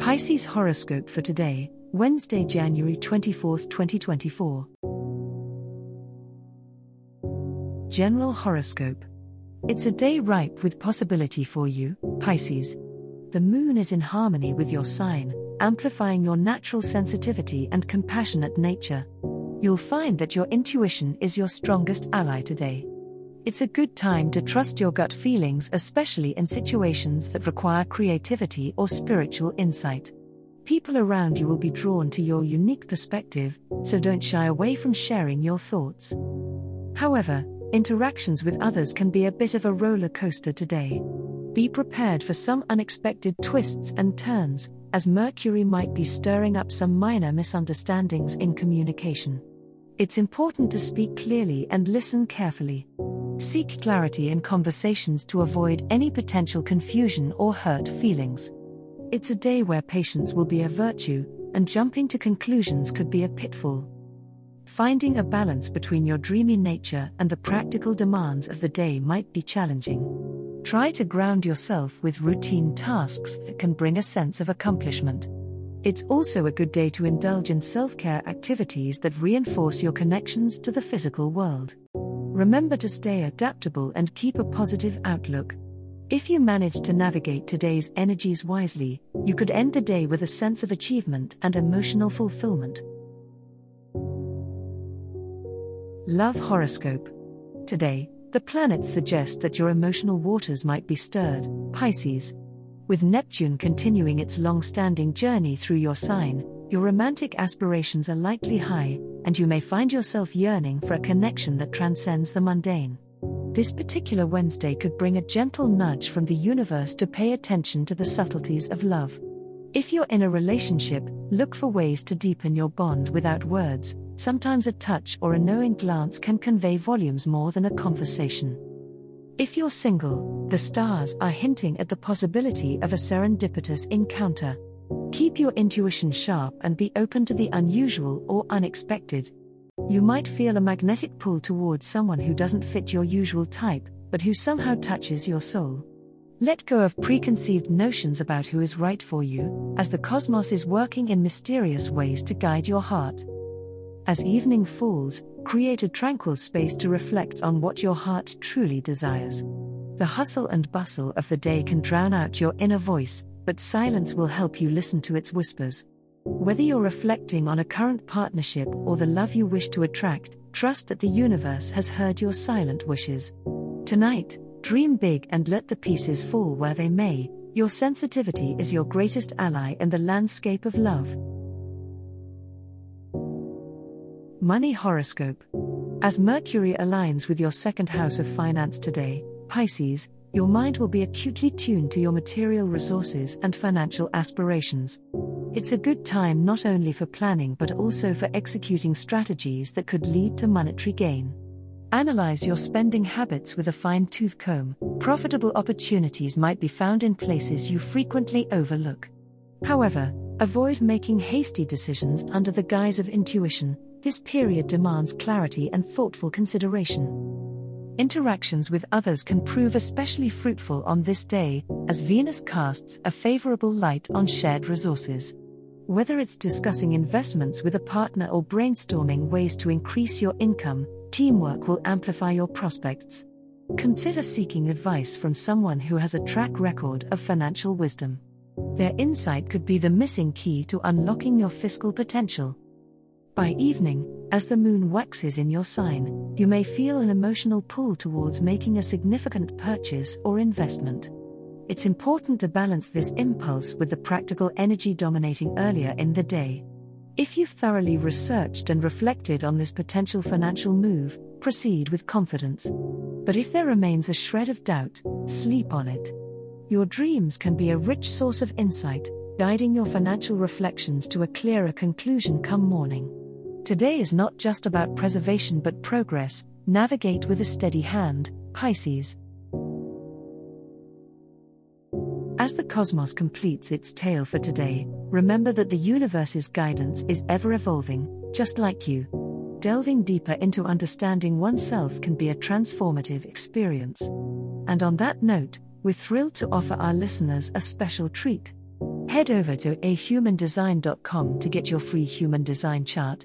Pisces horoscope for today, Wednesday, January 24, 2024. General horoscope. It's a day ripe with possibility for you, Pisces. The moon is in harmony with your sign, amplifying your natural sensitivity and compassionate nature. You'll find that your intuition is your strongest ally today. It's a good time to trust your gut feelings, especially in situations that require creativity or spiritual insight. People around you will be drawn to your unique perspective, so don't shy away from sharing your thoughts. However, interactions with others can be a bit of a roller coaster today. Be prepared for some unexpected twists and turns, as Mercury might be stirring up some minor misunderstandings in communication. It's important to speak clearly and listen carefully. Seek clarity in conversations to avoid any potential confusion or hurt feelings. It's a day where patience will be a virtue, and jumping to conclusions could be a pitfall. Finding a balance between your dreamy nature and the practical demands of the day might be challenging. Try to ground yourself with routine tasks that can bring a sense of accomplishment. It's also a good day to indulge in self care activities that reinforce your connections to the physical world. Remember to stay adaptable and keep a positive outlook. If you manage to navigate today's energies wisely, you could end the day with a sense of achievement and emotional fulfillment. Love Horoscope. Today, the planets suggest that your emotional waters might be stirred, Pisces. With Neptune continuing its long standing journey through your sign, your romantic aspirations are likely high, and you may find yourself yearning for a connection that transcends the mundane. This particular Wednesday could bring a gentle nudge from the universe to pay attention to the subtleties of love. If you're in a relationship, look for ways to deepen your bond without words. Sometimes a touch or a knowing glance can convey volumes more than a conversation. If you're single, the stars are hinting at the possibility of a serendipitous encounter. Keep your intuition sharp and be open to the unusual or unexpected. You might feel a magnetic pull towards someone who doesn't fit your usual type, but who somehow touches your soul. Let go of preconceived notions about who is right for you, as the cosmos is working in mysterious ways to guide your heart. As evening falls, create a tranquil space to reflect on what your heart truly desires. The hustle and bustle of the day can drown out your inner voice, but silence will help you listen to its whispers. Whether you're reflecting on a current partnership or the love you wish to attract, trust that the universe has heard your silent wishes. Tonight, dream big and let the pieces fall where they may. Your sensitivity is your greatest ally in the landscape of love. Money Horoscope As Mercury aligns with your second house of finance today, Pisces, your mind will be acutely tuned to your material resources and financial aspirations. It's a good time not only for planning but also for executing strategies that could lead to monetary gain. Analyze your spending habits with a fine tooth comb. Profitable opportunities might be found in places you frequently overlook. However, avoid making hasty decisions under the guise of intuition. This period demands clarity and thoughtful consideration. Interactions with others can prove especially fruitful on this day, as Venus casts a favorable light on shared resources. Whether it's discussing investments with a partner or brainstorming ways to increase your income, teamwork will amplify your prospects. Consider seeking advice from someone who has a track record of financial wisdom. Their insight could be the missing key to unlocking your fiscal potential. By evening, as the moon waxes in your sign, you may feel an emotional pull towards making a significant purchase or investment. It's important to balance this impulse with the practical energy dominating earlier in the day. If you've thoroughly researched and reflected on this potential financial move, proceed with confidence. But if there remains a shred of doubt, sleep on it. Your dreams can be a rich source of insight, guiding your financial reflections to a clearer conclusion come morning. Today is not just about preservation but progress, navigate with a steady hand, Pisces. As the cosmos completes its tale for today, remember that the universe's guidance is ever evolving, just like you. Delving deeper into understanding oneself can be a transformative experience. And on that note, we're thrilled to offer our listeners a special treat. Head over to ahumandesign.com to get your free human design chart,